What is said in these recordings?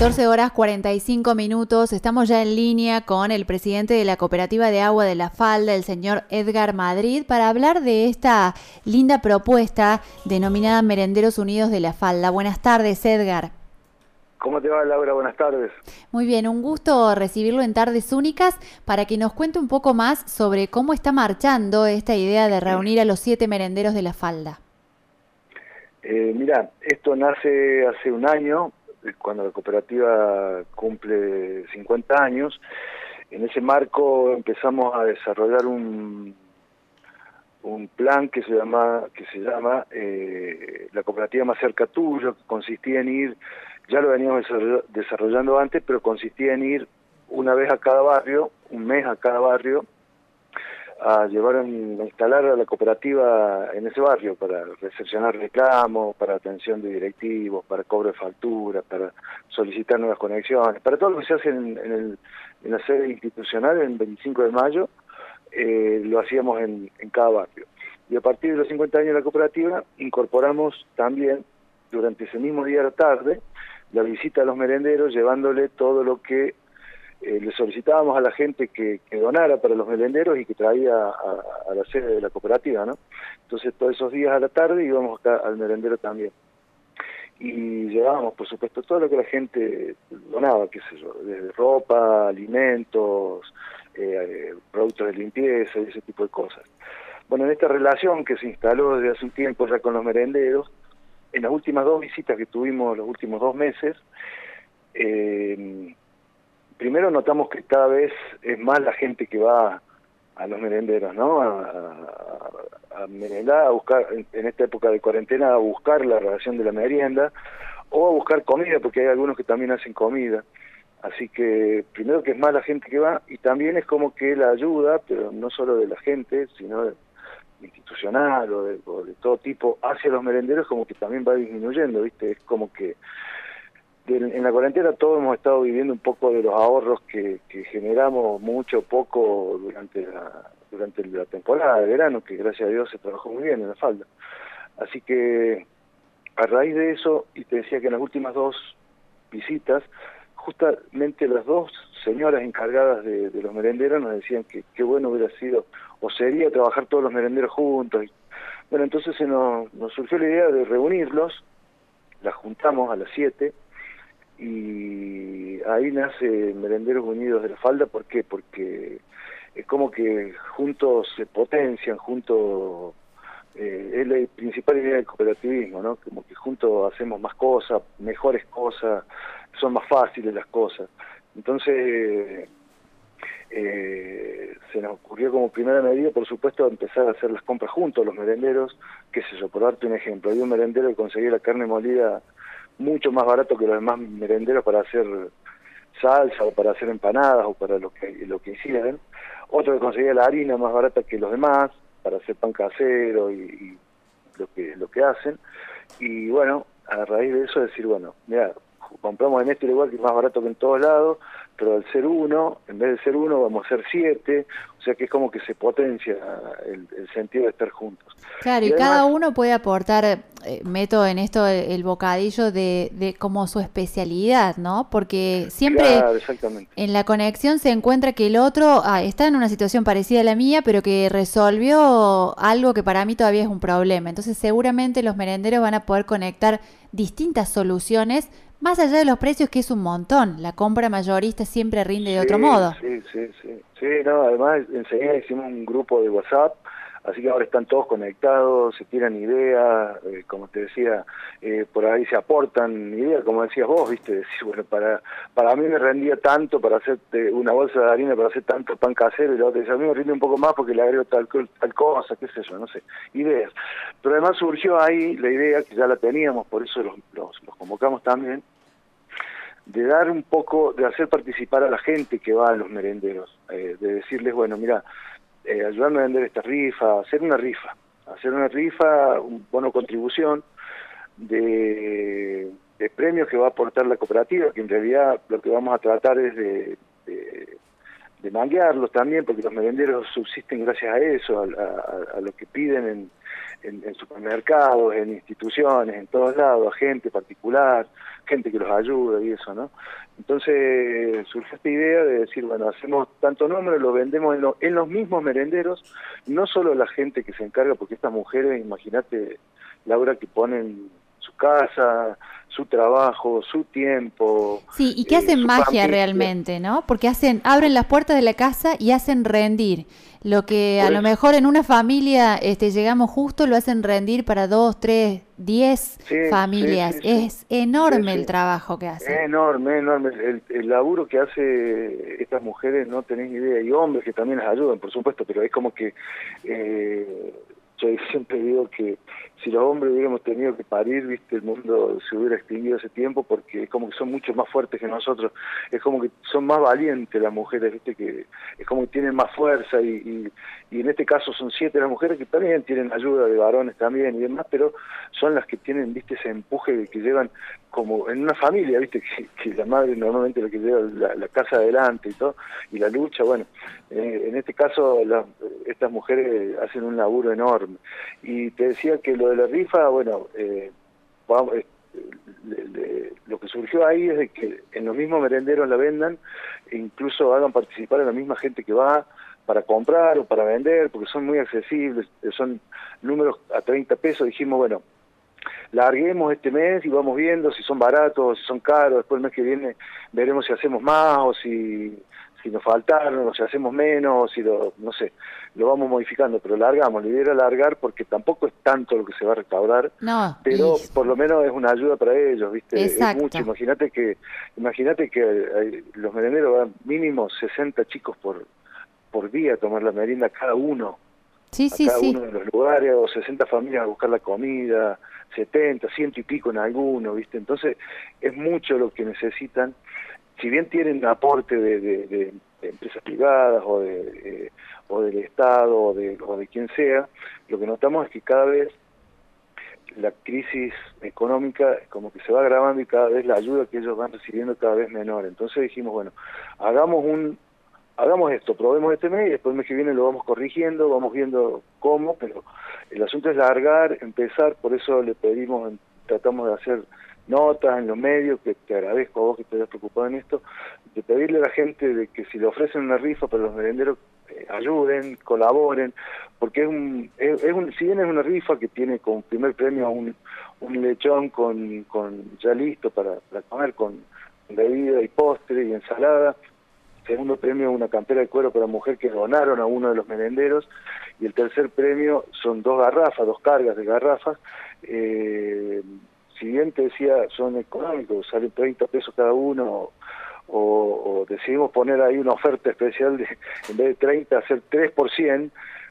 14 horas 45 minutos. Estamos ya en línea con el presidente de la Cooperativa de Agua de la Falda, el señor Edgar Madrid, para hablar de esta linda propuesta denominada Merenderos Unidos de la Falda. Buenas tardes, Edgar. ¿Cómo te va, Laura? Buenas tardes. Muy bien, un gusto recibirlo en Tardes Únicas para que nos cuente un poco más sobre cómo está marchando esta idea de reunir a los siete merenderos de la Falda. Eh, mira, esto nace hace un año cuando la cooperativa cumple 50 años. En ese marco empezamos a desarrollar un, un plan que se llama, que se llama eh, La cooperativa más cerca tuyo, que consistía en ir, ya lo veníamos desarrollando antes, pero consistía en ir una vez a cada barrio, un mes a cada barrio, a llevar a, instalar a la cooperativa en ese barrio para recepcionar reclamos, para atención de directivos, para cobro de facturas, para solicitar nuevas conexiones, para todo lo que se hace en, el, en la sede institucional en 25 de mayo, eh, lo hacíamos en, en cada barrio. Y a partir de los 50 años de la cooperativa incorporamos también durante ese mismo día de la tarde la visita a los merenderos llevándole todo lo que eh, le solicitábamos a la gente que, donara para los merenderos y que traía a, la sede de la cooperativa, ¿no? Entonces todos esos días a la tarde íbamos acá al merendero también. Y llevábamos, por supuesto, todo lo que la gente donaba, qué sé yo, desde ropa, alimentos, eh, productos de limpieza y ese tipo de cosas. Bueno, en esta relación que se instaló desde hace un tiempo ya con los merenderos, en las últimas dos visitas que tuvimos los últimos dos meses, eh, primero notamos que cada vez es más la gente que va a los merenderos, ¿no? A, merendar, a buscar, en, esta época de cuarentena, a buscar la relación de la merienda o a buscar comida, porque hay algunos que también hacen comida. Así que primero que es más la gente que va y también es como que la ayuda, pero no solo de la gente, sino institucional o de, o de todo tipo hacia los merenderos como que también va disminuyendo, ¿viste? Es como que en la cuarentena todos hemos estado viviendo un poco de los ahorros que, generamos mucho poco durante la, durante la temporada de verano, que gracias a Dios se trabajó muy bien en la falda. Así que a raíz de eso, y te decía que en las últimas dos visitas, justamente las dos señoras encargadas de, los merenderos nos decían que qué bueno hubiera sido, o sería trabajar todos los merenderos juntos. Bueno, entonces se nos, surgió la idea de reunirlos, las juntamos a las siete, y ahí nace Merenderos Unidos de la Falda, ¿por qué? Porque es como que juntos se potencian, juntos eh, es la principal idea del cooperativismo, ¿no? Como que juntos hacemos más cosas, mejores cosas, son más fáciles las cosas. Entonces, eh, se nos ocurrió como primera medida, por supuesto, empezar a hacer las compras juntos, los merenderos, qué sé yo, por darte un ejemplo, hay un merendero que conseguía la carne molida mucho más barato que los demás merenderos para hacer salsa o para hacer empanadas o para lo que lo que hicieran. Otro que conseguía la harina más barata que los demás para hacer pan casero y, lo que lo que hacen. Y bueno, a raíz de eso decir, bueno, mira, compramos en esto igual que es más barato que en todos lados, pero al ser uno, en vez de ser uno, vamos a ser siete, o sea que es como que se potencia el, sentido de estar juntos. Claro, y, cada uno puede aportar, eh, meto en esto el, bocadillo de, de, como su especialidad, ¿no? Porque siempre en la conexión se encuentra que el otro ah, está en una situación parecida a la mía, pero que resolvió algo que para mí todavía es un problema. Entonces seguramente los merenderos van a poder conectar distintas soluciones más allá de los precios, que es un montón, la compra mayorista siempre rinde de otro modo. Sí, sí, sí. Sí, no, además enseguida hicimos un grupo de WhatsApp, así que ahora están todos conectados, se tiran ideas, eh, como te decía, eh, por ahí se aportan ideas, como decías vos, viste, decir, bueno, para, para mí me rendía tanto para hacer una bolsa de harina para hacer tanto pan casero, y la otra dice, a mí me rinde un poco más porque le agrego tal, tal cosa, qué sé yo, no sé, ideas. Pero además surgió ahí la idea, que ya la teníamos, por eso los, los, los convocamos también, de dar un poco, de hacer participar a la gente que va a los merenderos, eh, de decirles, bueno, mira, eh, ayudarme a vender esta rifa, hacer una rifa, hacer una rifa, un bono contribución de, de premios que va a aportar la cooperativa, que en realidad lo que vamos a tratar es de, de manguearlos también, porque los merenderos subsisten gracias a eso, a, lo que piden en, supermercados, en instituciones, en todos lados, a gente particular, gente que los ayuda y eso, ¿no? Entonces surgió esta idea de decir, bueno, hacemos tanto nombre, lo vendemos en, en los mismos merenderos, no solo la gente que se encarga, porque estas mujeres, imagínate, Laura, que ponen su casa, su trabajo, su tiempo. Sí, y que hacen eh, magia realmente, ¿no? Porque hacen, abren las puertas de la casa y hacen rendir. Lo que a lo mejor en una familia este, llegamos justo, lo hacen rendir para dos, tres, diez familias. es enorme el trabajo que hacen. Enorme, enorme. El, el, laburo que hace estas mujeres no tenéis idea. Y hombres que también les ayudan, por supuesto, pero es como que... Eh, yo siempre digo que si los hombres hubiéramos tenido que parir, viste, el mundo se hubiera extinguido hace tiempo porque es como que son mucho más fuertes que nosotros, es como que son más valientes las mujeres, viste, que es como que tienen más fuerza y, y, en este caso son siete las mujeres que también tienen ayuda de varones también y demás, pero son las que tienen, viste, ese empuje que llevan como en una familia, viste, que, la madre normalmente lo que lleva la, casa adelante y todo, y la lucha, bueno, eh, en este caso estas mujeres hacen un laburo enorme. Y te decía que lo de la rifa, bueno, eh, eh, lo que surgió ahí es de que en los mismos merenderos la vendan e incluso hagan participar a la misma gente que va para comprar o para vender, porque son muy accesibles, son números a 30 pesos, dijimos, bueno, larguemos este mes y vamos viendo si son baratos, si son caros, después el mes que viene veremos si hacemos más o si si nos faltaron, o si hacemos menos, o si lo, no sé, lo vamos modificando, pero largamos, le idea largar porque tampoco es tanto lo que se va a restaurar, pero por lo menos es una ayuda para ellos, ¿viste? Es mucho, imagínate que imagínate que los merenderos van mínimo 60 chicos por por día a tomar la merienda cada uno. Sí, a cada uno de los lugares, o 60 familias a buscar la comida, 70, ciento y pico en alguno, ¿viste? Entonces, es mucho lo que necesitan si bien tienen aporte de, empresas privadas o, de, eh, o del Estado o de, o de quien sea, lo que notamos es que cada vez la crisis económica como que se va agravando y cada vez la ayuda que ellos van recibiendo cada vez menor. Entonces dijimos, bueno, hagamos un hagamos esto, probemos este mes y después el mes que viene lo vamos corrigiendo, vamos viendo cómo, pero el asunto es largar, empezar, por eso le pedimos, tratamos de hacer notas en los medios, que te agradezco a vos que te hayas preocupado en esto, de pedirle a la gente de que si le ofrecen una rifa para los merenderos, eh, ayuden, colaboren, porque es un, es, un, si bien es una rifa que tiene como primer premio un, un lechón con, con ya listo para, para comer, con bebida y postre y ensalada, segundo premio una campera de cuero para mujer que donaron a uno de los merenderos y el tercer premio son dos garrafas, dos cargas de garrafas. Eh, si bien te decía son económicos, salen 30 pesos cada uno, o, decidimos poner ahí una oferta especial de en vez de 30 hacer 3 por 100,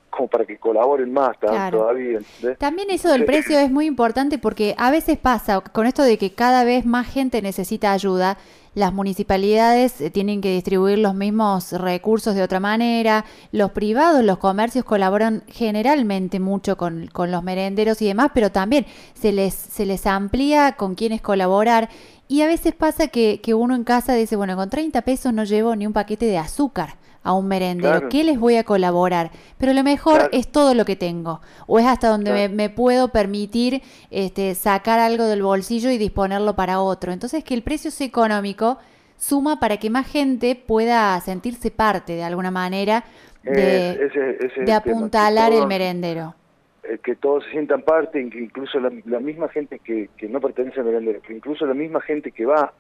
como para que colaboren más todavía. También eso del precio es muy importante porque a veces pasa con esto de que cada vez más gente necesita ayuda, las municipalidades eh, tienen que distribuir los mismos recursos de otra manera, los privados, los comercios colaboran generalmente mucho con, con los merenderos y demás, pero también se les, se les amplía con quienes colaborar. Y a veces pasa que, que uno en casa dice, bueno, con 30 pesos no llevo ni un paquete de azúcar a un merendero, ¿qué les voy a colaborar? Pero lo mejor es todo lo que tengo, o es hasta donde me, puedo permitir este, sacar algo del bolsillo y disponerlo para otro. Entonces que el precio sea económico suma para que más gente pueda sentirse parte de alguna manera de, apuntalar el merendero. eh, que todos se sientan parte, incluso la, misma gente que, que, no pertenece al merendero, que incluso la misma gente que va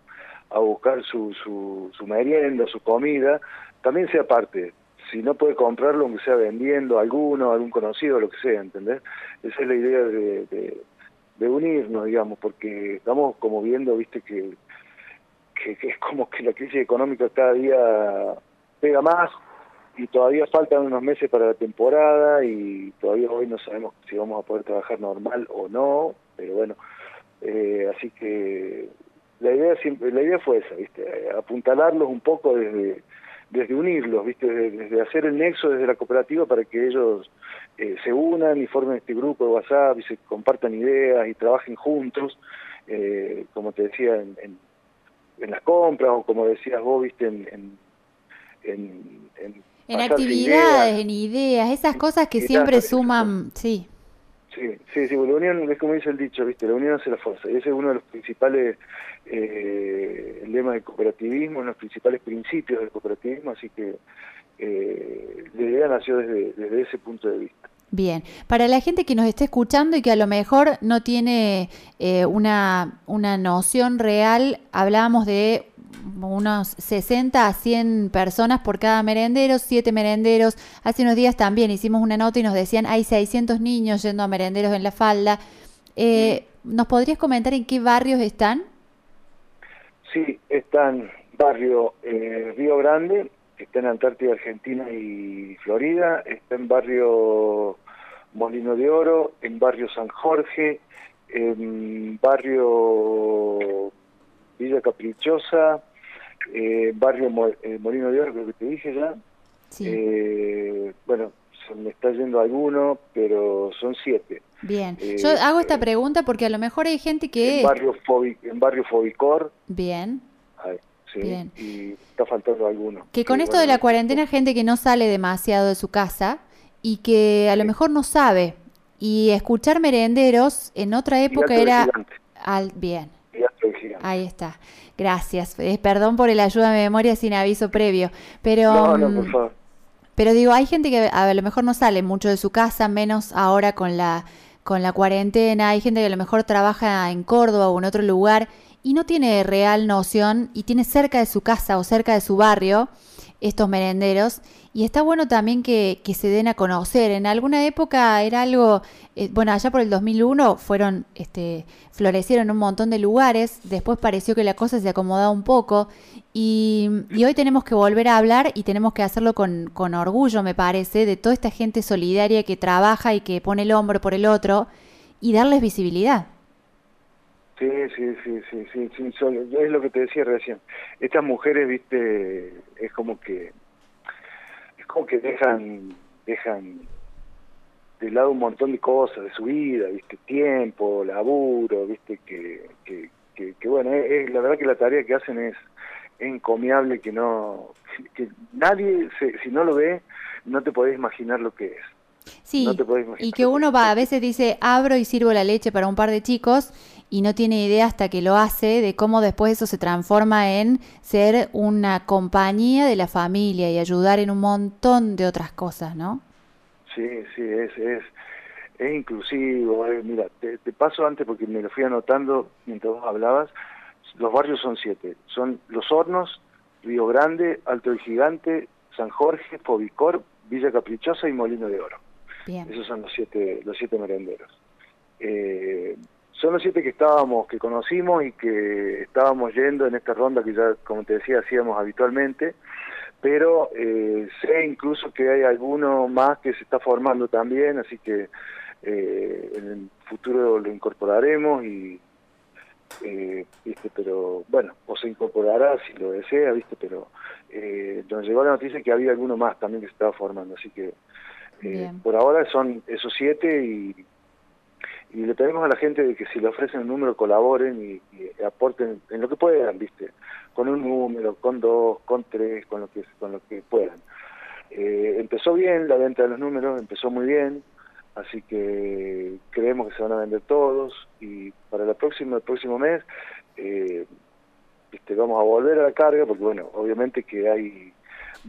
a buscar su, su, su merienda, su comida, también sea parte. Si no puede comprarlo, aunque sea vendiendo a alguno, a algún conocido, lo que sea, ¿entendés? Esa es la idea de, unirnos, digamos, porque estamos como viendo, viste, que, que, es como que la crisis económica cada día pega más y todavía faltan unos meses para la temporada y todavía hoy no sabemos si vamos a poder trabajar normal o no, pero bueno, eh, así que la idea siempre, la idea fue esa, ¿viste? apuntalarlos un poco desde desde unirlos, ¿viste? Desde, hacer el nexo desde la cooperativa para que ellos eh, se unan y formen este grupo de WhatsApp y se compartan ideas y trabajen juntos, eh, como te decía, en, en, las compras o como decías vos, ¿viste? En, en, en, actividades, en ideas, esas cosas que siempre suman, sí. Sí, sí, sí, la unión es como dice el dicho, ¿viste? La unión hace la fuerza. Ese es uno de los principales eh, lemas del cooperativismo, uno de los principales principios del cooperativismo, así que eh, la idea nació desde, desde ese punto de vista. Bien, para la gente que nos esté escuchando y que a lo mejor no tiene eh, una, una noción real, hablábamos de unos 60 a 100 personas por cada merendero, 7 merenderos. Hace unos días también hicimos una nota y nos decían hay 600 niños yendo a merenderos en la falda. Eh, ¿Nos podrías comentar en qué barrios están? Sí, están barrio eh, Río Grande, está en Antártida, Argentina y Florida, está en barrio Molino de Oro, en barrio San Jorge, en barrio Villa Caprichosa, eh, barrio eh, Molino de Oro, creo que te dije ya. Eh, bueno, se me está yendo alguno, pero son siete. Bien, yo hago esta pregunta porque a lo mejor hay gente que... En barrio, en barrio Fobicor. Bien. Bien. Y está faltando alguno. Que con esto de la cuarentena, gente que no sale demasiado de su casa y que a lo mejor no sabe. Y escuchar merenderos en otra época era... Al... Bien. Ahí está. Gracias. Eh, perdón por el ayuda de memoria sin aviso previo. Pero, no, no, por mm, favor. Pero digo, hay gente que a lo mejor no sale mucho de su casa, menos ahora con la, con la cuarentena. Hay gente que a lo mejor trabaja en Córdoba o en otro lugar y no tiene real noción y tiene cerca de su casa o cerca de su barrio estos merenderos y está bueno también que, que, se den a conocer. En alguna época era algo, eh, bueno, allá por el 2001 fueron, este, florecieron un montón de lugares, después pareció que la cosa se acomodaba un poco y, y hoy tenemos que volver a hablar y tenemos que hacerlo con, con orgullo, me parece, de toda esta gente solidaria que trabaja y que pone el hombro por el otro y darles visibilidad. Sí, sí, sí, sí, sí, sí, es lo que te decía recién. Estas mujeres, viste, es como que, es como que dejan, dejan de lado un montón de cosas de su vida, viste, tiempo, laburo, viste, que, que, que, bueno, es, la verdad que la tarea que hacen es, encomiable, que no, que nadie, si no lo ve, no te podés imaginar lo que es. Sí, y que uno va, a veces dice, abro y sirvo la leche para un par de chicos y no tiene idea hasta que lo hace de cómo después eso se transforma en ser una compañía de la familia y ayudar en un montón de otras cosas, ¿no? Sí, sí, es, es, es inclusivo. Eh, mira, te, paso antes porque me lo fui anotando mientras vos hablabas. Los barrios son siete. Son Los Hornos, Río Grande, Alto el Gigante, San Jorge, Fobicor, Villa Caprichosa y Molino de Oro. Esos son los siete, los siete merenderos. Eh, son los siete que estábamos, que conocimos y que estábamos yendo en esta ronda que ya, como te decía, hacíamos habitualmente, pero eh, sé incluso que hay alguno más que se está formando también, así que eh, en el futuro lo incorporaremos y eh, viste pero bueno o se incorporará si lo desea viste pero eh, nos llegó la noticia que había alguno más también que se estaba formando así que eh, por ahora son esos siete y y le pedimos a la gente de que si le ofrecen un número colaboren y, aporten en lo que puedan, ¿viste? Con un número, con dos, con tres, con lo que, con lo que puedan. Eh, empezó bien la venta de los números, empezó muy bien, así que creemos que se van a vender todos y para la próxima, el próximo mes eh, ¿viste? vamos a volver a la carga porque bueno, obviamente que hay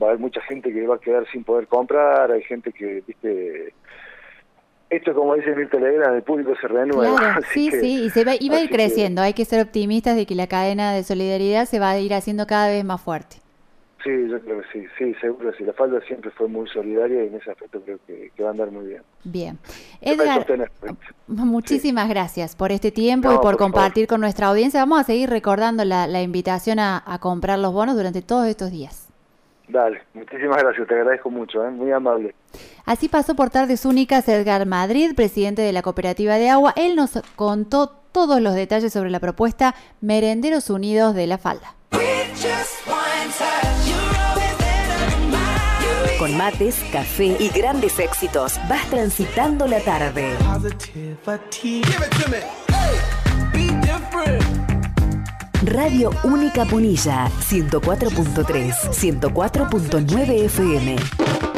va a haber mucha gente que va a quedar sin poder comprar, hay gente que, viste, esto, como dice Mirta Legrand, el público se renueva. sí, sí, y se va, a ir creciendo. Hay que ser optimistas de que la cadena de solidaridad se va a ir haciendo cada vez más fuerte. Sí, yo creo que sí, sí, seguro sí. La falda siempre fue muy solidaria y en ese aspecto creo que, va a andar muy bien. Bien. Edgar, muchísimas gracias por este tiempo y por, compartir con nuestra audiencia. Vamos a seguir recordando la, la invitación a, a comprar los bonos durante todos estos días. Dale, muchísimas gracias, te agradezco mucho, ¿eh? muy amable. Así pasó por tardes únicas Edgar Madrid, presidente de la cooperativa de agua. Él nos contó todos los detalles sobre la propuesta Merenderos Unidos de la Falda. Con mates, café y grandes éxitos, vas transitando la tarde. Radio Única Punilla, 104.3, 104.9 FM.